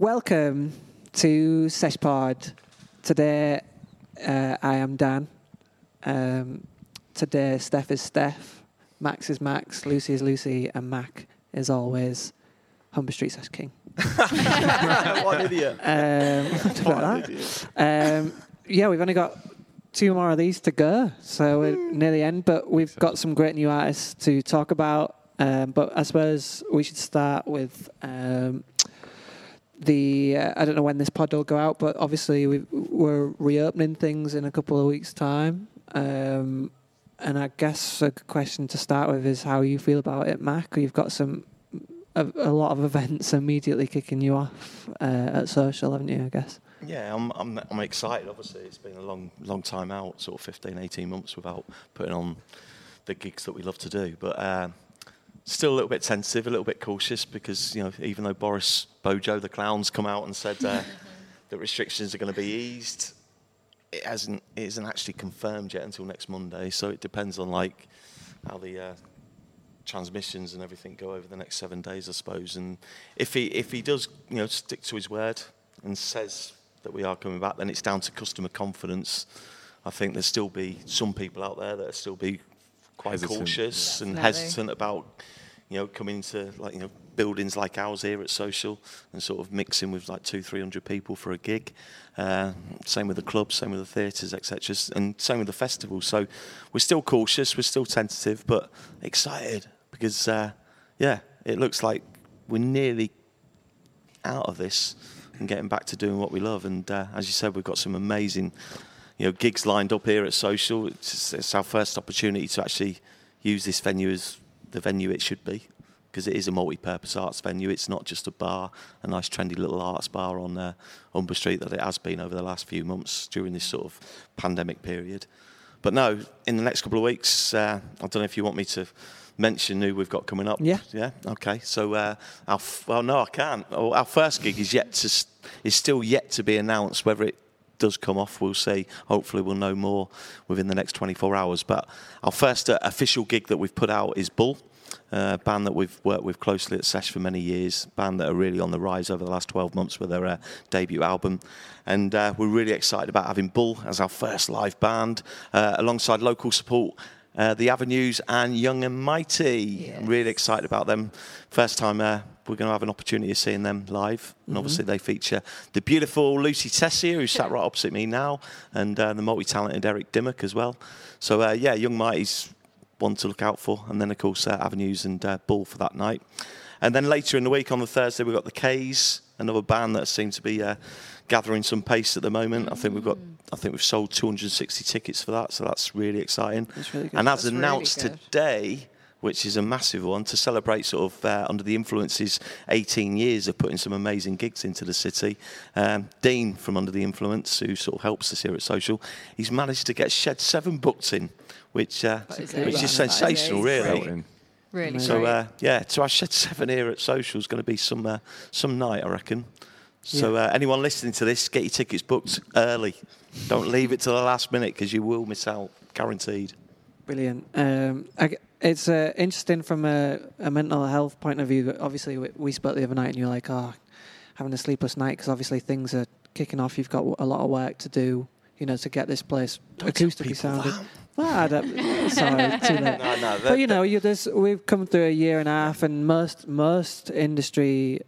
Welcome to SeshPod. Today, uh, I am Dan. Um, today, Steph is Steph, Max is Max, Lucy is Lucy, and Mac is always Humber Street Sesh King. what an idiot. Um, What like an that. idiot. Um, yeah, we've only got two more of these to go, so we're near the end. But we've got some great new artists to talk about. Um, but I suppose we should start with um, the. Uh, I don't know when this pod will go out, but obviously we we're reopening things in a couple of weeks' time. Um, and I guess a question to start with is how you feel about it, Mac. You've got some a, a lot of events immediately kicking you off uh, at social, haven't you? I guess. Yeah, I'm, I'm, I'm excited. Obviously, it's been a long, long time out, sort of 15, 18 months without putting on the gigs that we love to do. But uh, still a little bit tentative, a little bit cautious because, you know, even though Boris Bojo, the clown's come out and said uh, that restrictions are going to be eased, it hasn't, it isn't actually confirmed yet until next Monday. So it depends on, like, how the uh, transmissions and everything go over the next seven days, I suppose. And if he if he does, you know, stick to his word and says that we are coming back, then it's down to customer confidence. I think there'll still be some people out there that will still be quite Hesitant, cautious and Definitely. hesitant about, you know, coming to like you know buildings like ours here at Social and sort of mixing with like two, three hundred people for a gig. Uh, same with the clubs, same with the theatres, etc. And same with the festival. So we're still cautious, we're still tentative, but excited because uh, yeah, it looks like we're nearly out of this and getting back to doing what we love. And uh, as you said, we've got some amazing, you know, gigs lined up here at Social. It's, it's our first opportunity to actually use this venue as the venue it should be. Because it is a multi-purpose arts venue. It's not just a bar, a nice trendy little arts bar on uh, Humber Street that it has been over the last few months during this sort of pandemic period. But no, in the next couple of weeks, uh, I don't know if you want me to mention who we've got coming up. Yeah. Yeah. Okay. So, uh, our f- well, no, I can't. Our first gig is yet to s- is still yet to be announced. Whether it does come off, we'll see. Hopefully, we'll know more within the next 24 hours. But our first uh, official gig that we've put out is Bull. Uh, band that we've worked with closely at Sesh for many years, band that are really on the rise over the last 12 months with their uh, debut album. And uh, we're really excited about having Bull as our first live band uh, alongside local support. Uh, the Avenues and Young and Mighty. I'm really excited about them. First time uh, we're going to have an opportunity of seeing them live. And obviously, they feature the beautiful Lucy Tessier, who sat right opposite me now, and uh, the multi talented Eric Dimmock as well. So, uh, yeah, Young Mighty's one to look out for. And then, of course, uh, Avenues and uh, Bull for that night. And then later in the week on the Thursday, we've got the K's, another band that seems to be uh, gathering some pace at the moment. I think we've got, I think we've sold 260 tickets for that, so that's really exciting. That's really good. And as That's announced good. today, which is a massive one, to celebrate sort of uh, under the influences 18 years of putting some amazing gigs into the city. Um, Dean from Under the Influence, who sort of helps us here at Social, he's managed to get Shed 7 booked in, which, uh, is which is sensational, really. Really So uh, yeah, to have Shed Seven here at Social is going to be some uh, some night, I reckon. So uh, anyone listening to this, get your tickets booked early. Don't leave it to the last minute because you will miss out, guaranteed. Brilliant. Um, I it's uh, interesting from a, a mental health point of view. Obviously, we, we spoke the other night, and you're like, "Oh, having a sleepless night," because obviously things are kicking off. You've got a lot of work to do, you know, to get this place Don't acoustically sounded. Well, sorry, too late. No, no, But you know, you there's, we've come through a year and a half, and most most industry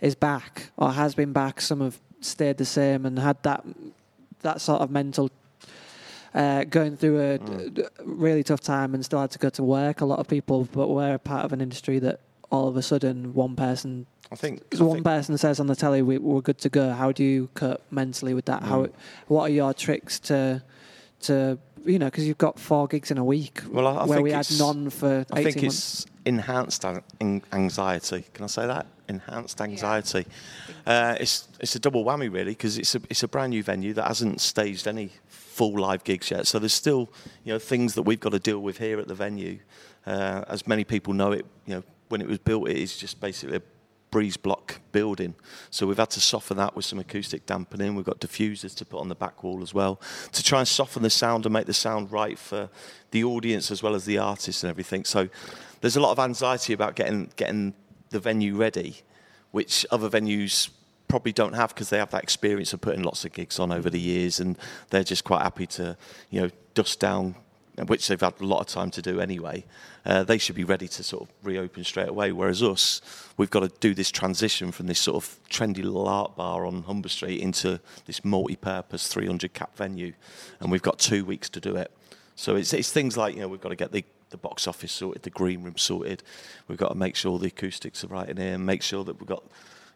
is back or has been back. Some have stayed the same and had that that sort of mental uh, going through a Mm. d- really tough time and still had to go to work. A lot of people, but we're a part of an industry that all of a sudden one person I think, I one think person says on the telly we, we're good to go. How do you cope mentally with that? How Mm. what are your tricks to to you know because you've got four gigs in a week Well, I- I where think we had it's- none for I 18 think months. enhanced an- an- anxiety. Can I say that? Enhanced anxiety. Uh, it's it's a double whammy really because it's a it's a brand new venue that hasn't staged any full live gigs yet. So there's still you know things that we've got to deal with here at the venue. Uh, as many people know it, you know when it was built, it is just basically a breeze block building. So we've had to soften that with some acoustic dampening. We've got diffusers to put on the back wall as well to try and soften the sound and make the sound right for the audience as well as the artists and everything. So there's a lot of anxiety about getting getting the venue ready, which other venues probably don't have because they have that experience of putting lots of gigs on over the years, and they're just quite happy to, you know, dust down, which they've had a lot of time to do anyway. Uh, they should be ready to sort of reopen straight away. Whereas us, we've got to do this transition from this sort of trendy little art bar on Humber Street into this multi-purpose 300 cap venue, and we've got two weeks to do it. So it's, it's things like you know we've got to get the the box office sorted, the green room sorted. We've got to make sure the acoustics are right in here, and make sure that we've got,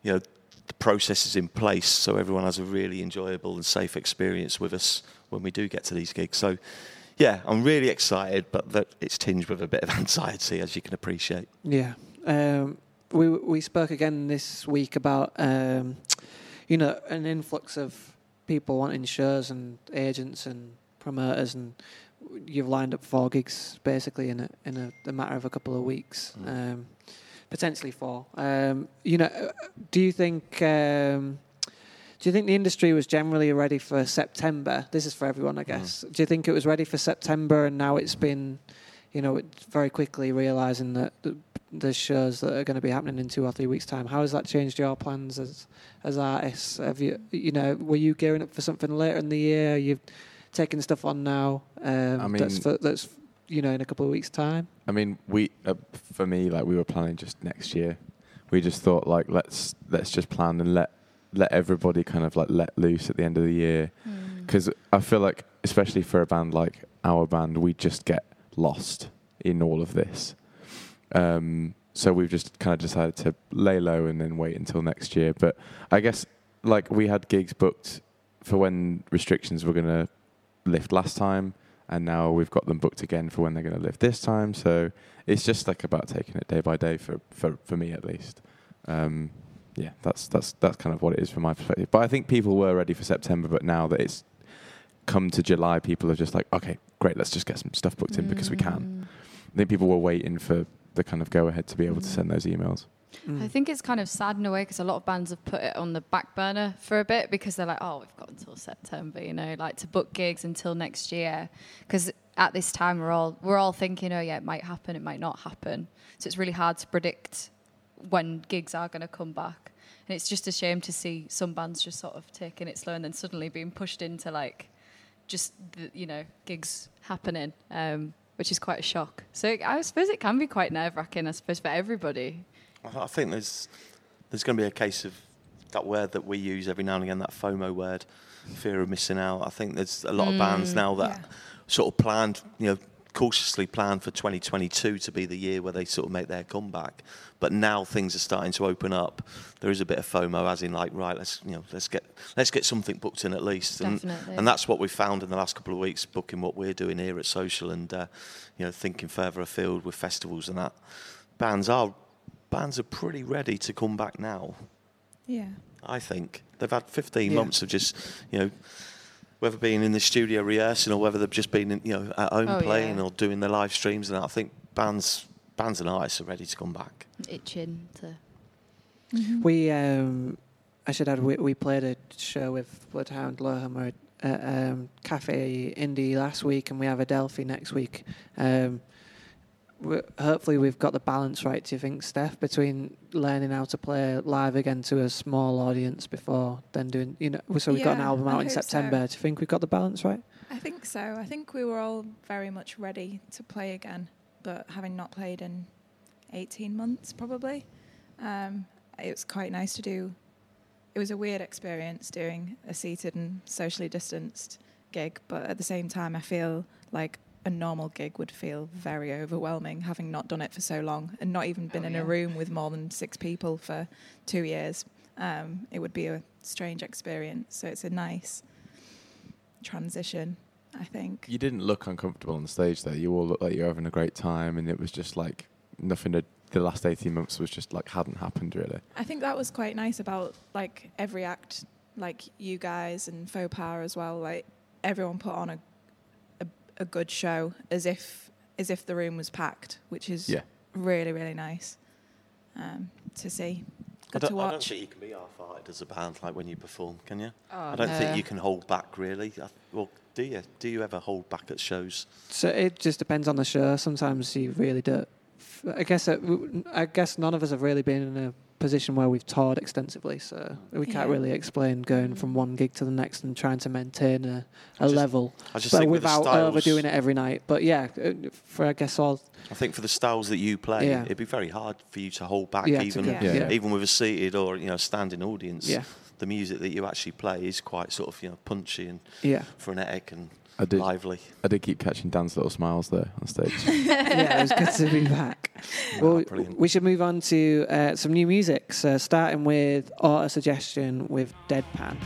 you know, the process is in place so everyone has a really enjoyable and safe experience with us when we do get to these gigs. So, yeah, I'm really excited, but that it's tinged with a bit of anxiety, as you can appreciate. Yeah. Um, we we spoke again this week about um, you know an influx of people wanting shows and agents and promoters and you've lined up four gigs basically in a in a, a matter of a couple of weeks, mm. um, potentially four. Um, you know, do you think? Um, do you think the industry was generally ready for September? This is for everyone, I mm. guess. Mm. Do you think it was ready for September, and now it's been, you know, very quickly realizing that there's shows that are going to be happening in two or three weeks' time. How has that changed your plans as as artists? Have you, you know, were you gearing up for something later in the year? You've taking stuff on now. Um, I mean, that's, for, that's you know in a couple of weeks' time. I mean, we uh, for me like we were planning just next year. We just thought like let's let's just plan and let let everybody kind of like let loose at the end of the year because mm. I feel like especially for a band like our band, we just get lost in all of this. Um, so we've just kind of decided to lay low and then wait until next year. But I guess like we had gigs booked for when restrictions were going to lift last time, and now we've got them booked again for when they're going to live this time. So it's just like about taking it day by day for for, for me at least. Um, yeah, that's that's that's kind of what it is from my perspective. But I think people were ready for September, but now that it's come to July, people are just like, okay, great, let's just get some stuff booked in mm. because we can. I think people were waiting for the kind of go ahead to be able mm. to send those emails. Mm. I think it's kind of sad in a way because a lot of bands have put it on the back burner for a bit because they're like, oh, we've got until September, you know, like to book gigs until next year. Because at this time, we're all we're all thinking, oh yeah, it might happen, it might not happen. So it's really hard to predict when gigs are going to come back. And it's just a shame to see some bands just sort of taking it slow and then suddenly being pushed into like just the, you know gigs happening. Um, which is quite a shock. So I suppose it can be quite nerve wracking, I suppose, for everybody. I think there's there's going to be a case of that word that we use every now and again, that FOMO word, fear of missing out. I think there's a lot mm, of bands mm, now that yeah. sort of planned, you know, cautiously planned for 2022 to be the year where they sort of make their comeback. But now things are starting to open up. There is a bit of FOMO, as in like, right, let's you know, let's get let's get something booked in at least. And, and that's what we found in the last couple of weeks, booking what we're doing here at Social, and uh, you know, thinking further afield with festivals and that. Bands are bands are pretty ready to come back now. Yeah. I think they've had 15 yeah. months of just, you know, whether being in the studio rehearsing or whether they've just been, in, you know, at home oh, playing yeah. or doing their live streams. And I think bands, bands and artists are ready to come back. Itching to. Mm-hmm. We, um, I should add, we, we played a show with Bloodhound Lohammer at um, Cafe Indie last week, and we have Adelphi next week. Um, hopefully we've got the balance right. Do you think, Steph, between learning how to play live again to a small audience before then doing, you know, so we've yeah, got an album out I in September. So. Do you think we've got the balance right? I think so. I think we were all very much ready to play again, but having not played in 18 months probably, um, it was quite nice to do. It was a weird experience doing a seated and socially distanced gig, but at the same time, I feel like a normal gig would feel very overwhelming, having not done it for so long and not even been oh, in yeah. a room with more than six people for two years. Um, it would be a strange experience. So it's a nice transition, I think. You didn't look uncomfortable on the stage there. You all looked like you were having a great time, and it was just like nothing. The last eighteen months was just like hadn't happened really. I think that was quite nice about like every act, like you guys and Faux Power as well. Like everyone put on a a good show as if as if the room was packed, which is yeah. really really nice um, to see. Good I to watch. I don't think you can be half-hearted as a band like when you perform, can you? Oh, I don't no. think you can hold back really. Well, do you? Do you ever hold back at shows? So it just depends on the show. Sometimes you really do. I guess it, I guess none of us have really been in a position where we've toured extensively, so we can't Yeah. really explain going from one gig to the next and trying to maintain a, a just- level, I just but think without styles, overdoing it every night. But yeah, uh, for I guess all I think for the styles that you play, Yeah. it'd be very hard for you to hold back, Yeah, even get- Yeah. yeah. even with a seated or you know standing audience. yeah, The music that you actually play is quite sort of you know punchy and yeah, frenetic and I did. lively. I did keep catching Dan's little smiles there on stage. yeah. It was good to be back. Well, Ah, brilliant. we should move on to uh, some new music. So starting with Autosuggestion with Deadpan.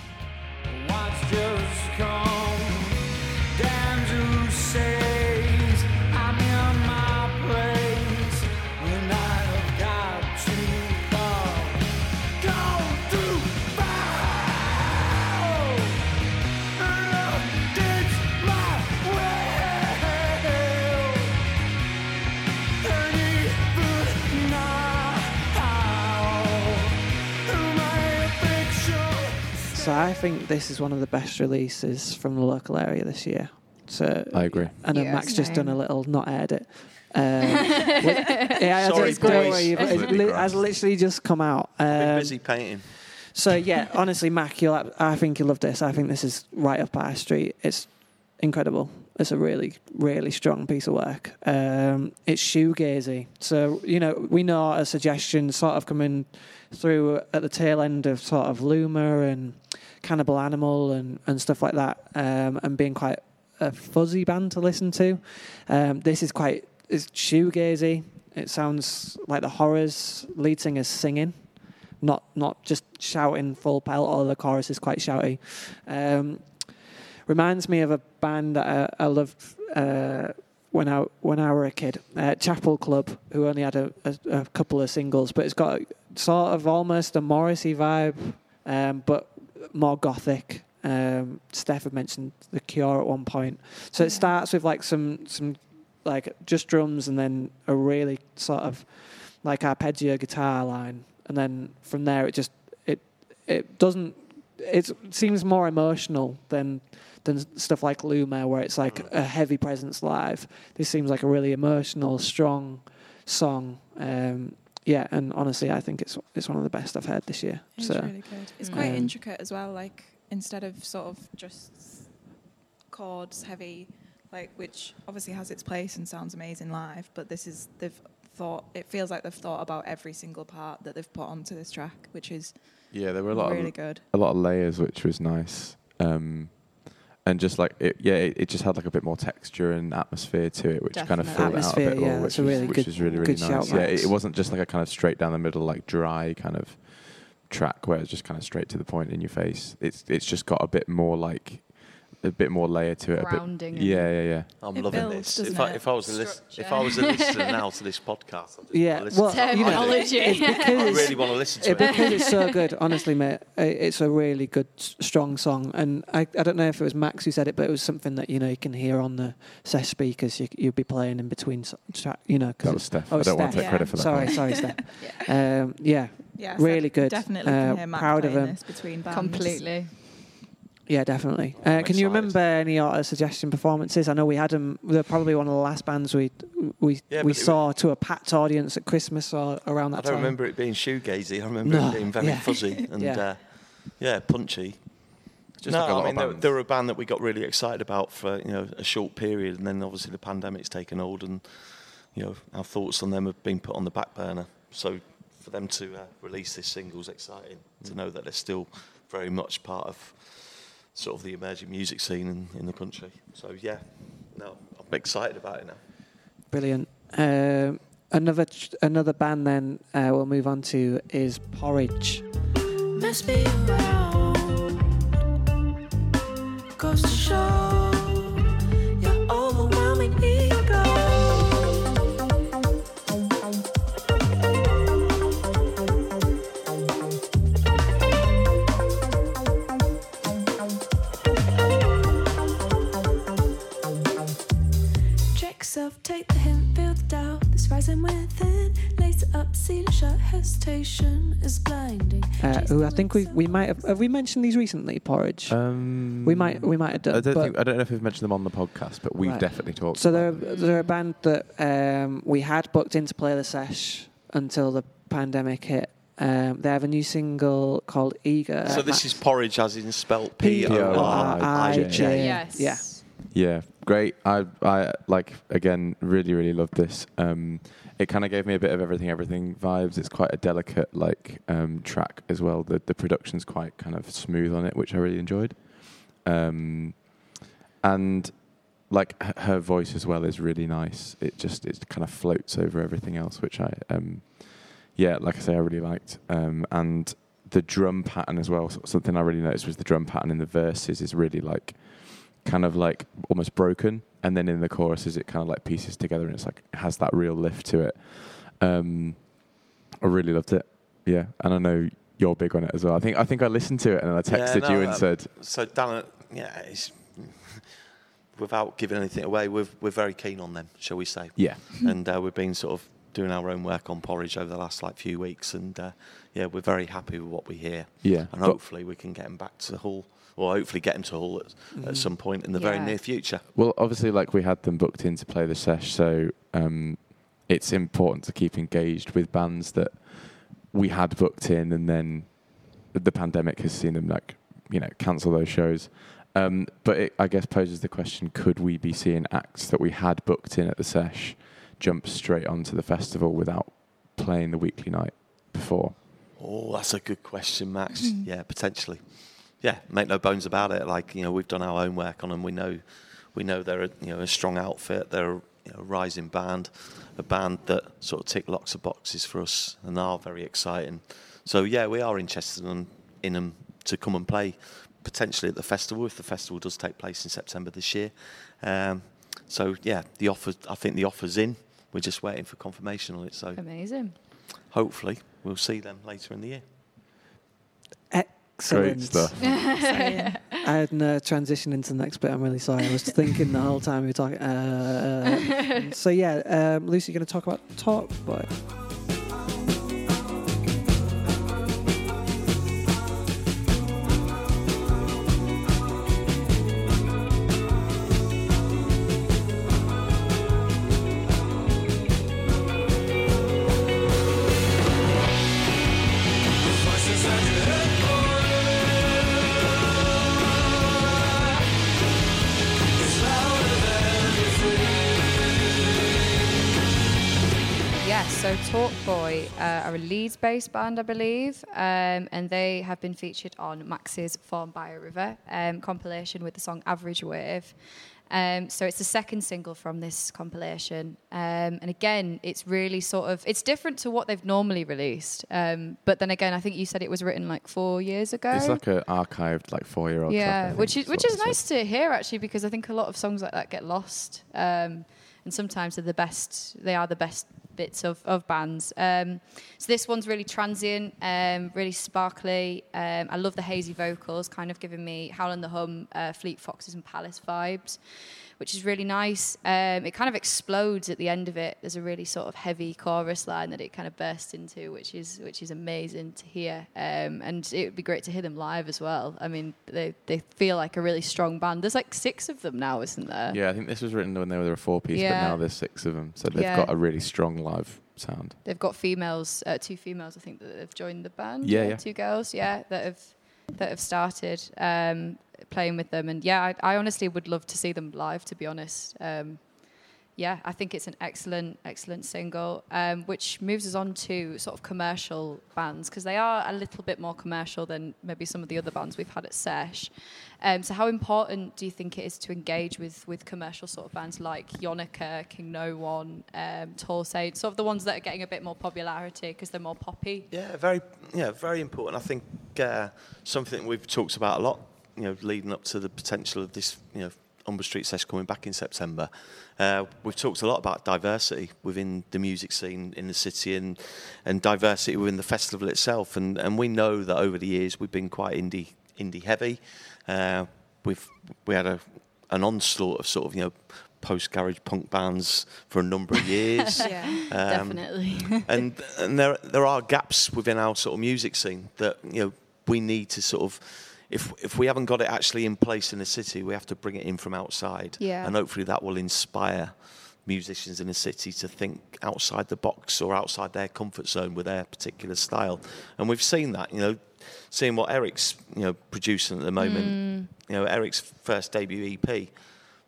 So I think this is one of the best releases from the local area this year. So I agree. I know Yeah, Max just done a little not aired it. Um, yeah, Sorry, don't worry, boys. you've- It Absolutely li- grand. has literally just come out. Been Um, busy painting. So yeah, honestly, Mac, you'll. I think you'll love this. I think this is right up our street. It's incredible. It's a really, really strong piece of work. Um, it's shoegazy. So you know, we know Autosuggestion sort of coming through at the tail end of sort of Luma and Cannibal Animal and and stuff like that, um, and being quite a fuzzy band to listen to. Um, this is quite. It's shoegazy. It sounds like the horrors. Lead singer's singing not not just shouting full pelt, or the chorus is quite shouty. Um, reminds me of a band that I, I loved uh, when I when I were a kid, uh, Chapel Club, who only had a, a, a couple of singles, but it's got sort of almost a Morrissey vibe, um, but more gothic. Um, Steph had mentioned the Cure at one point, so it starts with like some some like just drums and then a really sort of like arpeggio guitar line, and then from there it just it it doesn't it seems more emotional than than stuff like Luma where it's like a heavy presence live. This seems like a really emotional, strong song. Um, yeah, and honestly, I think it's it's one of the best I've heard this year. It's so really good. It's quite Um, intricate as well. Like instead of sort of just chords heavy, like which obviously has its place and sounds amazing live. But this is they've thought. It feels like they've thought about every single part that they've put onto this track, which is Yeah, there were a lot really of good. a lot of layers, which was nice. Um, and just like it, yeah, it, it just had like a bit more texture and atmosphere to it, which kind of Definitely. filled it out a bit Atmosphere, more, yeah, which was, really which good- was really really nice. yeah, it, it wasn't just like a kind of straight down the middle, like dry kind of track where it's just kind of straight to the point in your face. It's it's just got a bit more like a bit more layer to it. A bit, yeah, yeah, yeah. I'm It loving builds, this. If doesn't I, if I was a lis- if I was a listener now to this podcast, I'd just Yeah, wanna listen well, to it. you know, it's because I really want to listen to it, it. because it's so good, honestly, mate. It's a really good, strong song, and I, I don't know if it was Max who said it, but it was something that you know you can hear on the set speakers. You, you'd be playing in between, s- tra- you know. 'cause That was it's- Steph. oh, I don't want to Steph. take credit for that. Sorry, one. sorry, Steph. Um, yeah, Yeah, Really good. Definitely Uh, can hear Matt proud of playing him. this between bands. Completely. Yeah, definitely. Uh, can you remember any Autosuggestion performances? I know we had them. They're probably one of the last bands we we Yeah, we but it- saw to a packed audience at Christmas or around that time. I don't time. remember it being shoegazy. I remember No, it being very yeah. fuzzy and Yeah. yeah, uh, yeah punchy. Just no, like a lot I mean, they, they were a band that we got really excited about for you know a short period, and then obviously the pandemic's taken hold, and you know our thoughts on them have been put on the back burner. So for them to uh, release this single is exciting. To know that they're still very much part of sort of the emerging music scene in, in the country. So yeah, no, I'm excited about it now. Brilliant. Um, another ch- another band then uh, we'll move on to is Porij. mess me around. Goes to show Uh, Chase who I think we of we might have have we mentioned these recently. Porij. Um, we might we might have done. I don't think I don't know if we've mentioned them on the podcast, but we've Right. definitely talked. so they're them. they're a band that um, we had booked in to play the sesh until the pandemic hit. Um, they have a new single called Eager. So this is Porij, as in spelt P P O O R R I I J. J. Yes. Yeah. Yeah, great. I I like again really really loved this. Um, it kind of gave me a bit of everything everything vibes. It's quite a delicate like um, track as well. The the production's quite kind of smooth on it, which I really enjoyed. Um, and like h- her voice as well is really nice. It just it kind of floats over everything else, which I um, yeah, like I say, I really liked. Um, and the drum pattern as well. Something I really noticed was the drum pattern in the verses is really like kind of like almost broken, and then in the choruses it kind of like pieces together, and it's like has that real lift to it. Um, I really loved it. Yeah, and I know you're big on it as well. I think I think I listened to it and I Yeah, texted no, you and um, said, So Dan, yeah, it's, without giving anything away, we're we're very keen on them, shall we say? yeah, and uh, we've been sort of doing our own work on Porij over the last like few weeks, and uh, yeah, we're very happy with what we hear, yeah. and But- hopefully we can get them back to the Hull, or hopefully get them to Hull at, at some point in the very near future. Well, obviously, like we had them booked in to play the sesh, so um, it's important to keep engaged with bands that we had booked in, and then the pandemic has seen them like you know cancel those shows. Um, but it, I guess poses the question: Could we be seeing acts that we had booked in at the sesh jump straight onto the festival without playing the weekly night before? Oh, that's a good question, Max. yeah, potentially. Yeah, make no bones about it. Like you know, we've done our own work on them. We know, we know they're a, you know a strong outfit. They're a you know, rising band, a band that sort of tick lots of boxes for us and are very exciting. So yeah, we are interested in, in them to come and play potentially at the festival if the festival does take place in September this year. Um, so yeah, the offer. I think the offer's in. We're just waiting for confirmation on it. So Amazing. hopefully we'll see them later in the year. Excellent. Great stuff. Saying, I had no transition into the next bit. I'm really sorry. I was thinking the whole time we were talking. Uh, uh, so yeah, um, Lucy, you're going to talk about Talk Boy. Yes, so Talk Boy uh, are a Leeds-based band, I believe, um, and they have been featured on Max's Formed By A River um, compilation with the song Average Wave. Um, so it's the second single from this compilation, um, and again, it's really sort of it's different to what they've normally released. Um, but then again, I think you said it was written like four years ago. It's like an archived, like four-year-old. track, I Yeah, think, which is which is nice to hear actually because I think a lot of songs like that get lost, um, and sometimes they're the best. They are the best bits of of bands. Um, so this one's really transient, um, really sparkly. Um, I love the hazy vocals, kind of giving me Howl and the Hum, uh, Fleet Foxes and Palace vibes. Which is really nice. Um, it kind of explodes at the end of it. There's a really sort of heavy chorus line that it kind of bursts into, which is which is amazing to hear. Um, and it would be great to hear them live as well. I mean, they they feel like a really strong band. There's like six of them now, isn't there? Yeah, I think this was written when they were a four-piece, Yeah. but now there's six of them, so they've Yeah. got a really strong live sound. They've got females, uh, two females, I think, that have joined the band. Yeah, yeah. Two girls, yeah, that have that have started um, playing with them. And yeah, I, I honestly would love to see them live. To be honest, um, yeah, I think it's an excellent, excellent single, um, which moves us on to sort of commercial bands because they are a little bit more commercial than maybe some of the other bands we've had at Sesh. Um, so, how important do you think it is to engage with with commercial sort of bands like Yonaka, King No One, um, Tall Saint, sort of the ones that are getting a bit more popularity because they're more poppy? Yeah, very, yeah, very important. I think uh, something we've talked about a lot, you know, leading up to the potential of this, you know, Umber Street Sesh coming back in September. Uh, we've talked a lot about diversity within the music scene in the city and and diversity within the festival itself. And and we know that over the years we've been quite indie indie heavy. Uh, we've we had a an onslaught of sort of you know post garage punk bands for a number of years. yeah. Um, Definitely. and and there there are gaps within our sort of music scene that you know we need to sort of if if we haven't got it actually in place in the city, we have to bring it in from outside. Yeah. And hopefully that will inspire musicians in the city to think outside the box or outside their comfort zone with their particular style. And we've seen that, you know, seeing what Eric's, you know, producing at the moment. Mm. You know, Eric's first debut EP,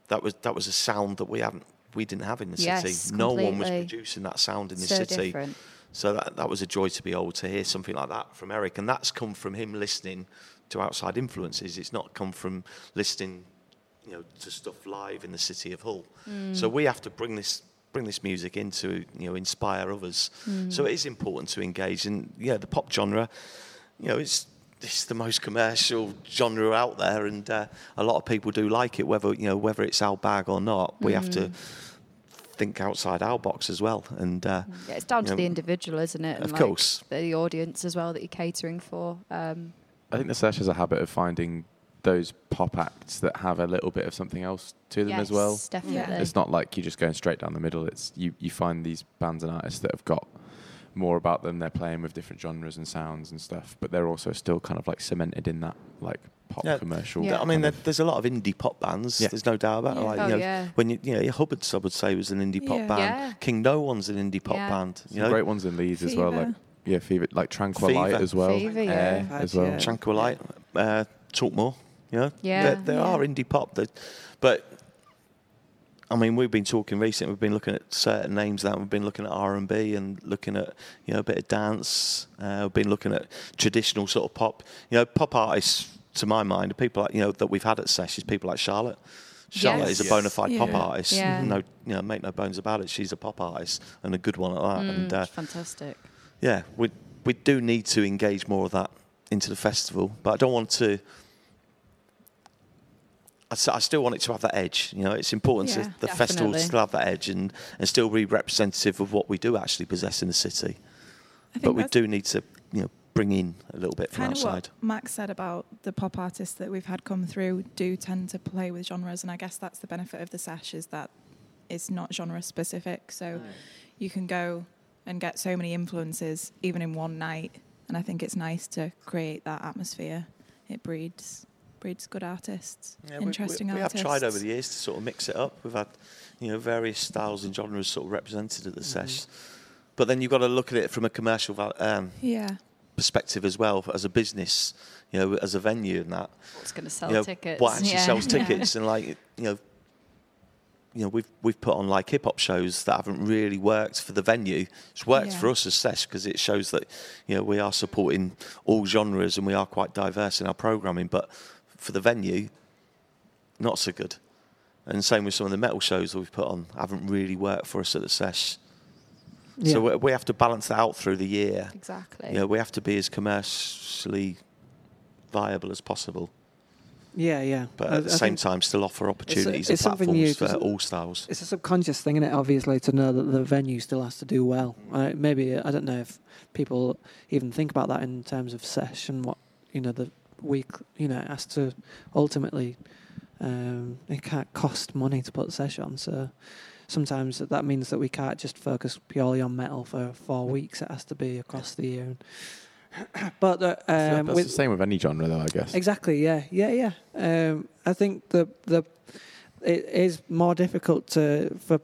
that was that was a sound that we haven't we didn't have in the Yes, city. No one was producing that sound in the So city. different. So that that was a joy to be able to hear something like that from Eric, and that's come from him listening to outside influences. It's not come from listening, you know, to stuff live in the city of Hull. So we have to bring this bring this music in to you know inspire others. So it is important to engage, and yeah, the pop genre, you know, it's. It's the most commercial genre out there, and uh, a lot of people do like it. Whether you know whether it's our bag or not, we have to think outside our box as well. And uh, Yeah, it's down to know, the individual, isn't it? And Of like course. The audience as well that you're catering for. Um, I think the sesh has a habit of finding those pop acts that have a little bit of something else to them as well. yes, Definitely. Yeah. It's not like you're just going straight down the middle. It's you, you find these bands and artists that have got more about them. They're playing with different genres and sounds and stuff, but they're also still kind of like cemented in that like pop Yeah. commercial. Yeah. I mean, there, there's a lot of indie pop bands. Yeah. There's no doubt about it. Like, Oh, you know, yeah. When you, you know, Hubbard's, I would say, was an indie pop Yeah. band. Yeah. King No One's an indie pop Yeah. band. You some know, great ones in Leeds as well. Like Fever. Yeah, Fever, like Tranquilite Fever. as well. Fever, yeah. Air as well. yeah. Tranquilite, uh, Talk More. You know, Yeah. there, there Yeah. are indie pop. That, but I mean, we've been talking recently. We've been looking at certain names that we've been looking at R and B and looking at you know a bit of dance. Uh, we've been looking at traditional sort of pop. You know, pop artists to my mind are people like you know that we've had at Sesh is people like Charlotte. Charlotte Yes. is a bona fide pop artist. Yeah. No, you know, make no bones about it. She's a pop artist and a good one at that. and mm, uh, fantastic. Yeah, we we do need to engage more of that into the festival, but I don't want to. I, still want it to have that edge. You know, it's important Yeah, to the festival to still have that edge and, and still be representative of what we do actually possess in the city. But we do need to, you know, bring in a little bit from kind of outside. what Max said about the pop artists that we've had come through do tend to play with genres, and I guess that's the benefit of the sesh is that it's not genre specific. So you can go and get so many influences even in one night, and I think it's nice to create that atmosphere. It breeds breeds good artists, Yeah, we- interesting we, we, artists. have tried over the years to sort of mix it up. We've had, you know, various styles and genres sort of represented at the sesh. But then you've got to look at it from a commercial val- um, Yeah, perspective as well, as a business, you know, as a venue and that. What's going to sell you know, tickets? What actually yeah. sells tickets and like you know, you know, we've we've put on like hip hop shows that haven't really worked for the venue. It's worked Yeah. for us as Sesh because it shows that you know we are supporting all genres and we are quite diverse in our programming. But for the venue, not so good. And same with some of the metal shows that we've put on haven't really worked for us at the Sesh. Yeah. So we, we have to balance that out through the year. Exactly. You know, we have to be as commercially viable as possible yeah, yeah. but I- at the same time still offer opportunities and it's something new, platforms for all styles. It's a subconscious thing, isn't it? Obviously, to know that the venue still has to do well. Uh, maybe I don't know if people even think about that in terms of sesh and what you know the week. You know, has to ultimately. Um, it can't cost money to put sesh on, so sometimes that means that we can't just focus purely on metal for four weeks. It has to be across the year. but uh, I feel like um, that's with, the same with any genre, though. I guess. Exactly. Yeah. Yeah. Yeah. Um, I think the the it is more difficult to for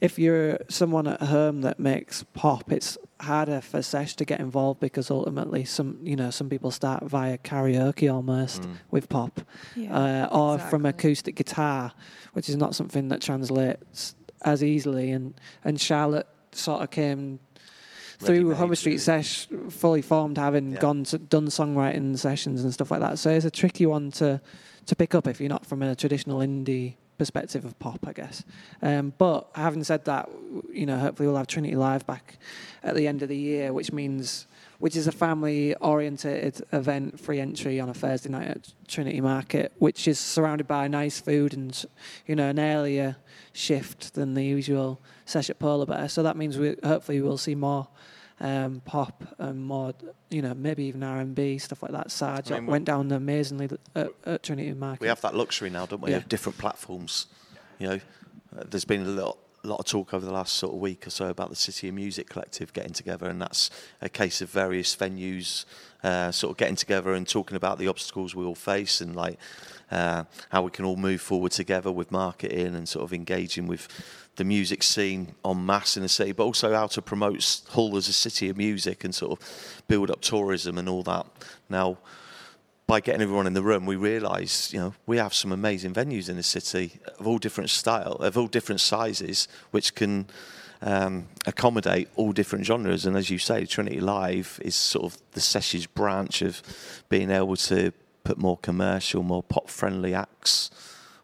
if you're someone at home that makes pop. It's harder for Sesh to get involved because ultimately some you know some people start via karaoke almost Mm. with pop yeah. uh, or from acoustic guitar, which is not something that translates as easily. And and Charlotte sort of came through Ready-made, Street. Sesh, fully formed, having Yeah. gone to, done songwriting sessions and stuff like that. So it's a tricky one to to pick up if you're not from a traditional indie perspective of pop, I guess. Um, but having said that, you know, hopefully we'll have Trinity Live back at the end of the year, which means which is a family oriented event, free entry on a Thursday night at Trinity Market, which is surrounded by nice food and you know an earlier shift than the usual sesh at Polar Bear. So that means we hopefully we'll see more um, pop and more, you know, maybe even R and B stuff like that. Sarge I mean, went down amazingly at, at Trinity Market. We have that luxury now, don't we? Yeah. Of different platforms. You know, uh, there's been a lot, lot of talk over the last sort of week or so about the City of Music Collective getting together, and that's a case of various venues uh, sort of getting together and talking about the obstacles we all face and like uh, how we can all move forward together with marketing and sort of engaging with the music scene en masse in the city, but also how to promote Hull as a city of music and sort of build up tourism and all that. Now, by getting everyone in the room, we realise, you know, we have some amazing venues in the city of all different style, of all different sizes, which can um, accommodate all different genres. And as you say, Trinity Live is sort of the Sessions branch of being able to put more commercial, more pop-friendly acts,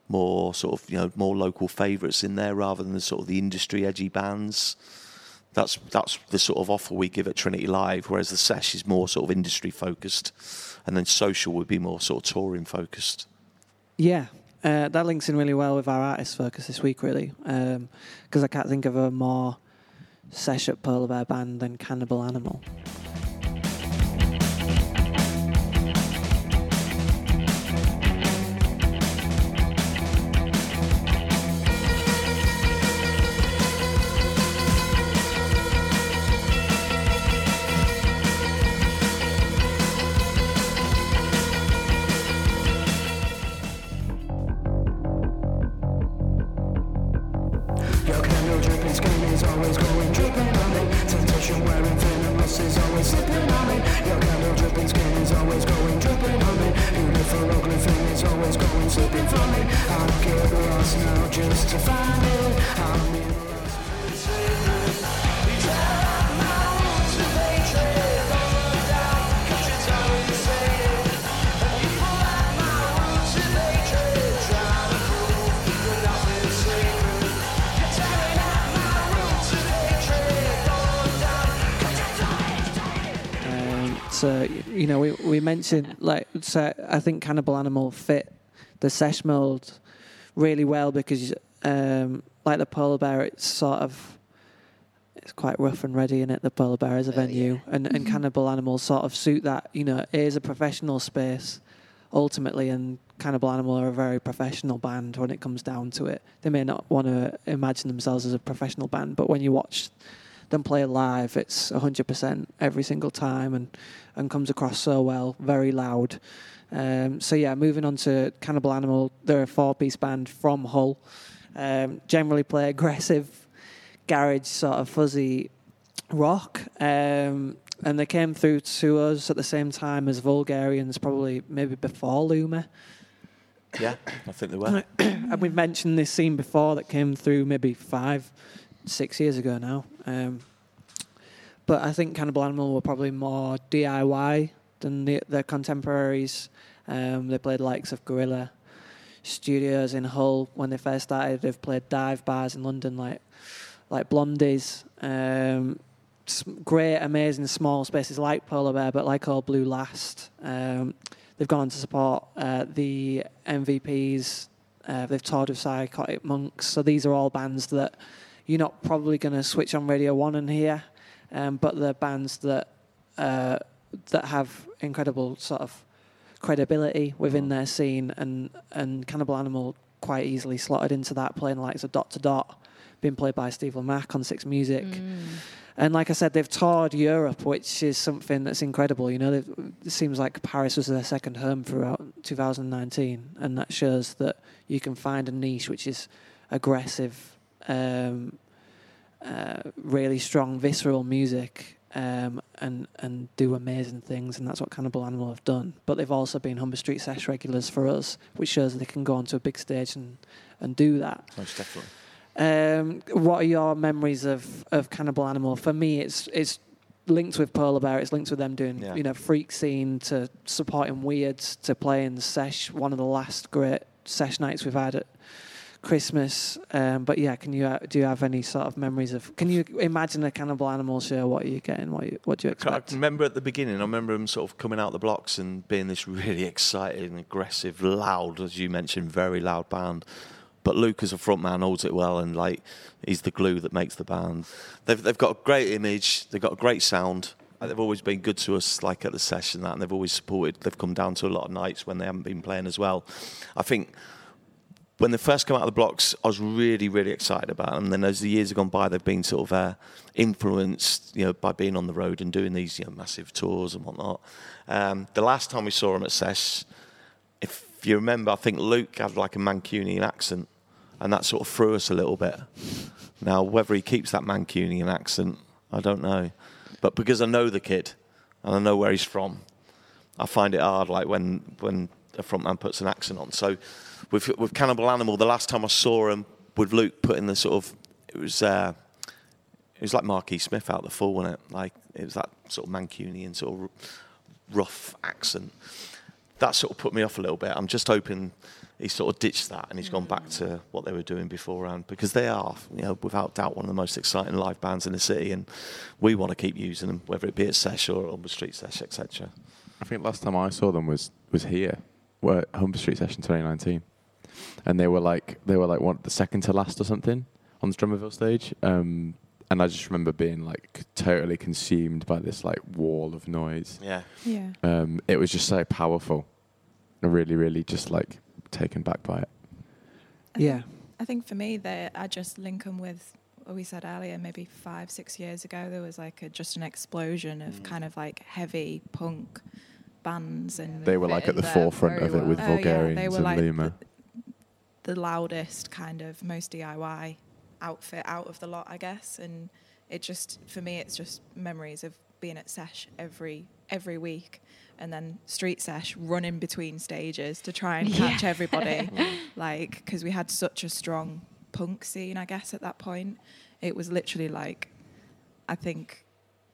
more sort of you know more local favourites in there rather than the sort of the industry edgy bands. That's that's the sort of offer we give at Trinity Live, whereas the sesh is more sort of industry focused, and then social would be more sort of touring focused. Yeah, uh, that links in really well with our artist focus this week, really, because I can't think of a more sesh up polar bear band than Cannibal Animal. Venomous is always slipping on me. Your candle dripping skin is always going dripping on me. Beautiful ugly thing is always going slipping from me. I'll get lost now just to find it. I'm in so you know, we we mentioned like so I think Cannibal Animal fit the sesh mold really well because um, like the polar bear, it's sort of it's quite rough and ready in it. The polar bear is a venue, and and Cannibal Animal sort of suit that. You know, it is a professional space ultimately, and Cannibal Animal are a very professional band when it comes down to it. They may not want to imagine themselves as a professional band, but when you watch them play live, it's 100% every single time and, and comes across so well, very loud. Um, so, yeah, moving on to Cannibal Animal, they're a four piece band from Hull. Um, generally play aggressive, garage, sort of fuzzy rock. Um, and they came through to us at the same time as Vulgarians, probably maybe before Luma. Yeah, I think they were. and we've mentioned this scene before that came through maybe five, six years ago now. Um, but I think Cannibal Animal were probably more DIY than the, their contemporaries. Um, they played likes of Gorilla Studios in Hull when they first started. They've played dive bars in London like like Blondies. Um, great, amazing small spaces like Polar Bear, but like all Blue Last. Um, they've gone on to support uh, the MVPs. Uh, they've toured with Psychotic Monks. So these are all bands that you're not probably going to switch on Radio 1 and hear, um, but they're bands that, uh, that have incredible sort of credibility within their scene, and, and Cannibal Animal quite easily slotted into that, playing the likes of Dot to Dot, being played by Steve Lamacq on Six Music. And like I said, they've toured Europe, which is something that's incredible. You know, it seems like Paris was their second home throughout 2019, and that shows that you can find a niche which is aggressive, um, uh, really strong, visceral music, um, and and do amazing things. And that's what Cannibal Animal have done. But they've also been Humber Street Sesh regulars for us, which shows they can go onto a big stage and and do that. Most definitely. Um, what are your memories of, of Cannibal Animal? For me, it's it's linked with Polar Bear. It's linked with them doing Yeah. you know freak scene to supporting Weirds to playing Sesh. One of the last great Sesh nights we've had at Christmas. Um, but yeah, can you uh, do you have any sort of memories of? Can you imagine a Cannibal Animal show? What are you getting? What you, what do you I expect? remember at the beginning, I remember them sort of coming out the blocks and being this really excited and aggressive, loud, as you mentioned, very loud band. But Luke, as a frontman, holds it well, and like he's the glue that makes the band. They've they've got a great image, they've got a great sound. Uh, They've always been good to us, like at the session, that, and they've always supported. They've come down to a lot of nights when they haven't been playing as well. I think when they first come out of the blocks, I was really, really excited about them. And Then as the years have gone by, they've been sort of uh, influenced, you know, by being on the road and doing these you know, massive tours and whatnot. Um, the last time we saw them at Sesh, if you remember, I think Luke had like a Mancunian accent, and that sort of threw us a little bit. Now, whether he keeps that Mancunian accent, I don't know. But because I know the kid and I know where he's from, I find it hard, like when when a frontman puts an accent on. So with with Cannibal Animal, the last time I saw him with Luke putting the sort of it was uh, it was like Marquis Smith out the full, wasn't it? Like it was that sort of Mancunian sort of rough accent. That sort of put me off a little bit. I'm just hoping he sort of ditched that and he's gone back to what they were doing beforehand because they are, you know, without doubt one of the most exciting live bands in the city, and we want to keep using them, whether it be at Sesh or on the street Sesh, etc. I think last time I saw them was was here, were at Humber Street Session 2019, and they were like they were like one the second to last or something on the Drummerville stage. Um, and I just remember being like totally consumed by this like wall of noise. Yeah. Yeah. Um, it was just so powerful. I really, really just like taken back by it. I Yeah. think- I think for me, they I just link them with what we said earlier. Maybe five, six years ago, there was like a, just an explosion of kind of like heavy punk bands, and They were like at the forefront very of it with Oh, yeah, Vulgarians they were and like Luma. the, the loudest kind of most DIY outfit out of the lot, I guess. And it just for me, it's just memories of being at Sesh every every week, and then street Sesh running between stages to try and catch everybody, like because we had such a strong punk scene, I guess at that point. It was literally like, I think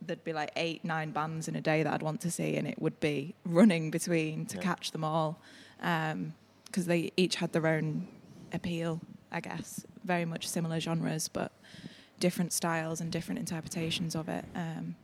there'd be like eight, nine bands in a day that I'd want to see, and it would be running between to Yeah. catch them all, because they each had their own appeal, I guess. Very much similar genres, but different styles and different interpretations of it. Um,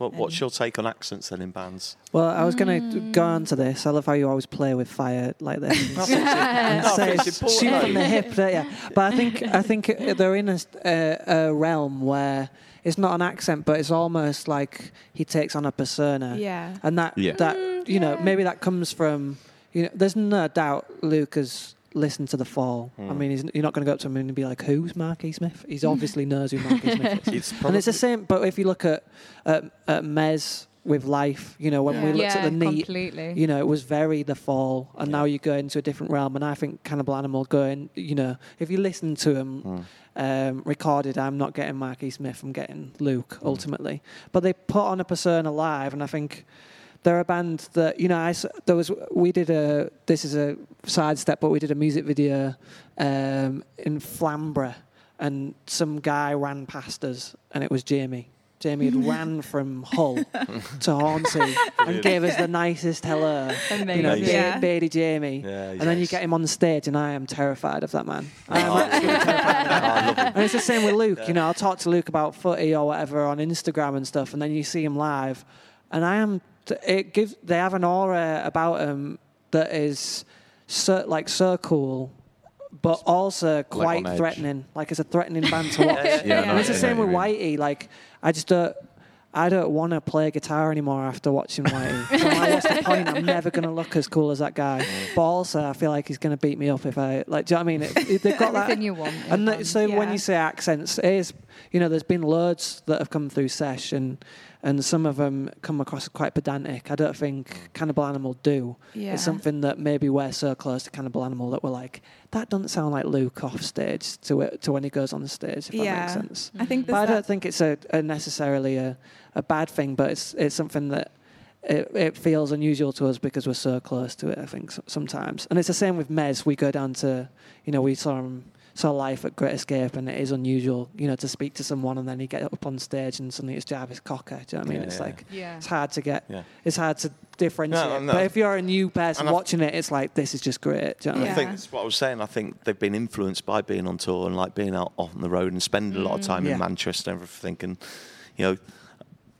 What, what's um, your take on accents then in bands? Well, I was going to go mm. on to this. I love how you always play with fire like this. and say- No, oh, say it's it's important, shoot from the hip, don't you? But I think I think they're in a, a, a realm where it's not an accent, but it's almost like he takes on a persona. yeah. And that Yeah. that mm, you know maybe that comes from you know. There's no doubt Luke has listened to the Fall. I Mm. mean, he's, you're not going to go up to him and be like, "Who's Marky Smith?" He's obviously knows who Marky Smith is. It's And it's the same. But if you look at at, at Mez with Life, you know, when we Yeah. looked at the neat, completely. you know, it was very the fall, and Yeah. now you go into a different realm. And I think Cannibal Animal going, you know, if you listen to him Mm. um, recorded, I'm not getting Marky Smith, I'm getting Luke Mm. ultimately. But they put on a persona live, and I think they're a band that you know. I s- there was we did a this is a sidestep, but we did a music video um, in Flamborough, and some guy ran past us, and it was Jamie. Jamie had ran from Hull to Hornsea and gave us the nicest hello. You know, Amazing. Ba- Yeah. Beardy Jamie. Yeah, And then you get him on the stage, and I am terrified of that man. I am absolutely terrified of that Oh, I love him. and it's the same with Luke. You know, I'll talk to Luke about footy or whatever on Instagram and stuff, and then you see him live, and I am. It gives. They have an aura about them that is so like so cool, but also quite on edge. threatening. Like it's a threatening band to watch. Yeah, Yeah, and no, it's the same with Whitey. Like I just don't. I don't want to play guitar anymore after watching Whitey. so like, what's the point? I'm never going to look as cool as that guy. Mm. But also, I feel like he's going to beat me up if I like. Do you know what I mean? It, it- they've got that. Everything you want. And a th- band. so when you say accents, it is, you know, there's been loads that have come through Sesh, and, and some of them come across quite pedantic. I don't think hmm. Cannibal Animal do. Yeah. It's something that maybe we're so close to Cannibal Animal that we're like, that doesn't sound like Luke off stage to it, to when he goes on the stage, if that makes sense. I think But I don't think it's a, a necessarily a, a bad thing, but it's it's something that it, it feels unusual to us because we're so close to it. I think sometimes, and it's the same with Mez. We go down to, you know, we saw him saw life at Great Escape, and it is unusual, you know, to speak to someone and then he get up on stage and suddenly it's Jarvis Cocker. Do you know what I mean? Yeah, it's yeah. like Yeah. it's hard to get. Yeah. It's hard to differentiate. No, no. But if you're a new person And I- watching it, it's like this is just great. Do you know what I I mean? think that's what I was saying. I think they've been influenced by being on tour and like being out on the road and spending a lot of time Yeah. in Manchester and everything. And you know,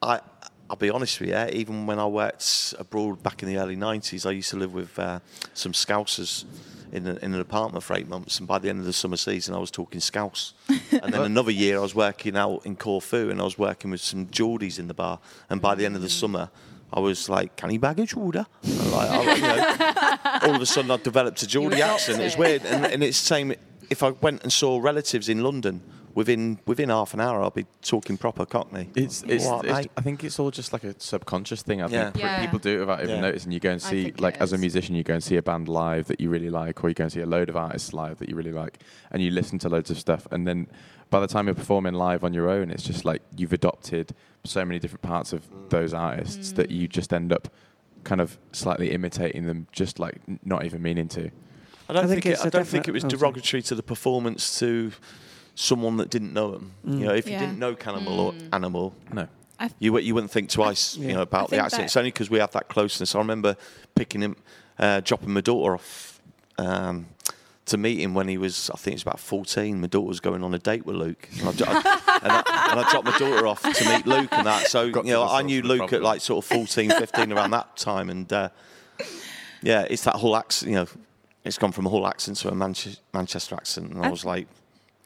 I I'll be honest with you. Even when I worked abroad back in the early '90s, I used to live with uh, some Scousers in, a, in an apartment for eight months. And by the end of the summer season, I was talking Scouse. and then another year, I was working out in Corfu and I was working with some Geordies in the bar. And by the end of the summer, I was like, "Can you baggage order?" And like, I, you know, all of a sudden, I developed a Geordie accent. It's it. weird, and, and it's the same. If I went and saw relatives in London, within within half an hour, I'll be talking proper Cockney. It's, it's, What, it's? I think it's all just like a subconscious thing. I Yeah. think Yeah. people do it without even Yeah. noticing. You go and see, like, as a musician, you go and see a band live that you really like, or you go and see a load of artists live that you really like, and you listen to loads of stuff. And then by the time you're performing live on your own, it's just like you've adopted so many different parts of mm. those artists that mm. you just end up kind of slightly imitating them, just like not even meaning to. I don't I think think, it, it's I a don't think it was oh, sorry. derogatory to the performance to someone that didn't know him. Mm. You know, if you didn't know Cannibal or Animal, No. you wou- you wouldn't think twice. Yeah. You know about the think accent. It's only because we have that closeness. I remember picking him, uh, dropping my daughter off. Um, to meet him when he was, I think he was about 14. My daughter was going on a date with Luke. And I, and I, and I dropped my daughter off to meet Luke and that. So, Got you know, I knew of the Luke at like sort of 14, 15 around that time. And uh, yeah, it's that whole accent, you know, it's gone from a whole accent to a Manche- Manchester accent. And I I- was like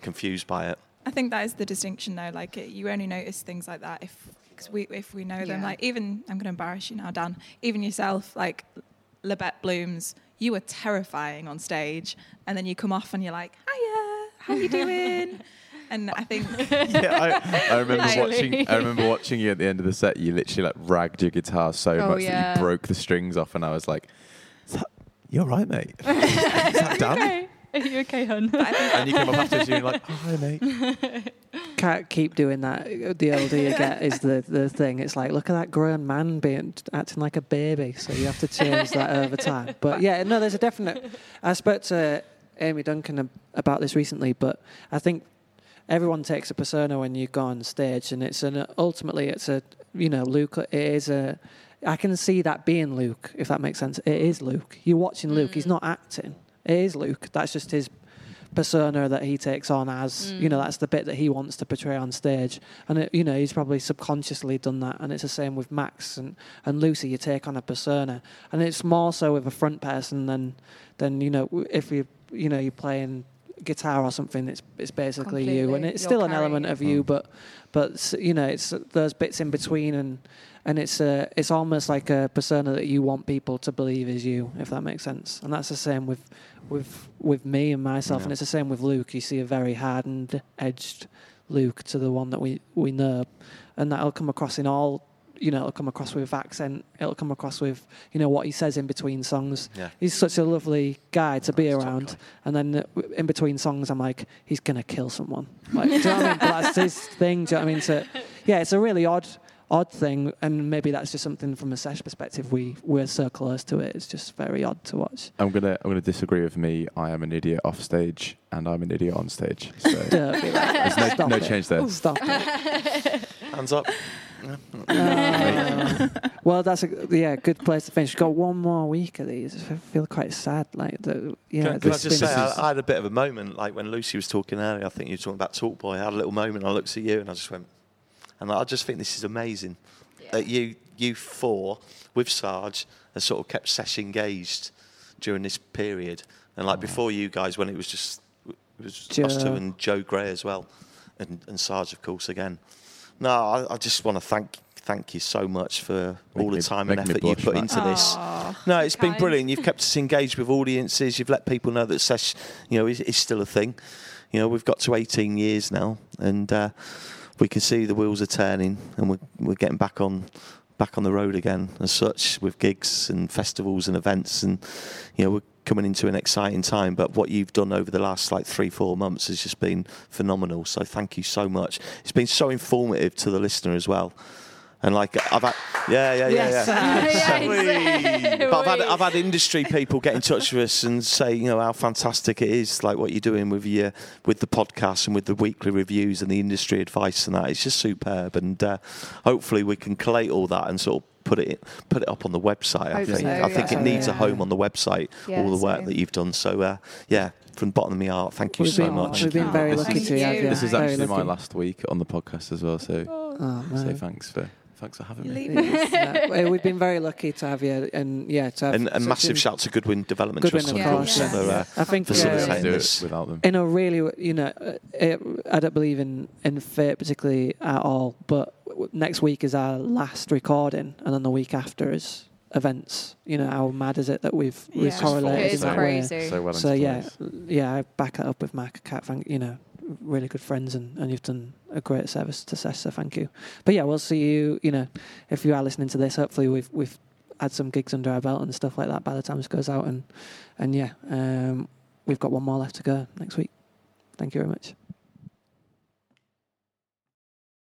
confused by it. I think that is the distinction, though. Like, it, you only notice things like that if cause we if we know them. Like, even I'm going to embarrass you now, Dan. Even yourself, like Labette Blooms, you were terrifying on stage, and then you come off and you're like, "Hiya, how you doing?" and I think yeah, I, I remember Like- watching. I remember watching you at the end of the set. You literally like ragged your guitar so Oh, much that you broke the strings off, and I was like, "Is that, "You're right, mate." Is that Dan? Are you okay, hun? I think And you came up afterwards, and you're like, "Oh, hi, mate." Can't keep doing that. The older you get is the, the thing. It's like, look at that grown man being acting like a baby. So you have to change that over time. But yeah, no, there's a definite. I spoke to Amy Duncan about this recently, but I think everyone takes a persona when you go on stage, and it's an ultimately it's a you know Luke. It is a. I can see that being Luke, if that makes sense. It is Luke. You're watching Luke. He's mm. not acting. It is Luke. That's just his persona that he takes on as you know mm. that's the bit that he wants to portray on stage. And it, you know he's probably subconsciously done that. And it's the same with max and, and lucy you take on a persona. And it's more so with a front person than than you know if you you know you're playing guitar or something it's it's basically you and it's You're still an element of you but but you know it's those bits in between and and it's uh, it's almost like a persona that you want people to believe is you, if that makes sense. And that's the same with with with me and myself, Yeah. and it's the same with Luke. You see a very hardened, edged Luke to the one that we we know, and that'll come across in all. You know, it'll come across with accent. It'll come across with you know what he says in between songs. Yeah. He's such a lovely guy to be Nice around. guy. And then uh, in between songs, I'm like, he's gonna kill someone. Like, do you know what I mean? But that's his thing. Do you know what I mean? So, yeah, it's a really odd, odd thing, and maybe that's just something from a sesh perspective. We we're so close to it. It's just very odd to watch. I'm gonna I'm gonna disagree with me. I am an idiot off stage, and I'm an idiot on stage. So Don't be like that. there's no, no change there. Stop it. Hands up. Uh, well, that's a yeah, good place to finish. Got one more week of these. I feel quite sad. Like the yeah, Can, can I this just say, I, I had a bit of a moment, like when Lucy was talking earlier. I think you were talking about Talkboy. I had a little moment. I looked at you and I just went, and I just think this is amazing that you you four with Sarge have sort of kept Sesh engaged during this period, and like before you guys, when it was just it was us two and Joe Gray as well, and, and Sarge of course again. No, I, I just want to thank thank you so much for all Making the me- time and making me effort you blush, put Matt. into this. No, it's been kind. brilliant. You've kept us engaged with audiences. You've let people know that sesh, you know, is, is still a thing. You know, we've got to 18 years now, and uh, we can see the wheels are turning, and we're, we're getting back on back on the road again, as such, with gigs and festivals and events, and you know, we're coming into an exciting time. But what you've done over the last like three, four months has just been phenomenal. So thank you so much. It's been so informative to the listener as well. And like I've had, yeah, yeah, yeah, Yes, yeah. Yeah, But I've had, I've had industry people get in touch with us and say, you know, how fantastic it is, like what you're doing with your with the podcast and with the weekly reviews and the industry advice and that. It's just superb, and uh, hopefully we can collate all that and sort of put it put it up on the website. I Hope think so, I think yeah. it needs a home on the website. Yeah, all the work same. that you've done. So uh, yeah, from the bottom of my heart, thank you We've so been, much. we've been Oh, very thank lucky to you. have you. This is actually my last week on the podcast as well. So Oh, say thanks for thanks for having me. leave It is, uh, we've been very lucky to have you, and yeah, to have And, and massive an- shout to Goodwin Development Goodwin, Trust, of of Yeah, course, yeah. for uh, I think I Facilitating uh, couldn't this. it without them. in a really, you know, uh, it, I don't believe in in fate particularly at all, but w- next week is our last recording, and then the week after is events. You know, how mad is it that we've we've correlated It is in that way? So well So yeah, yeah, I back it up with Mac, Cat, you know, really good friends, and, and you've done a great service to Sesh, so thank you. But yeah, we'll see you. You know, if you are listening to this, hopefully we've we've had some gigs under our belt and stuff like that by the time this goes out, and and yeah, um, we've got one more left to go next week. Thank you very much.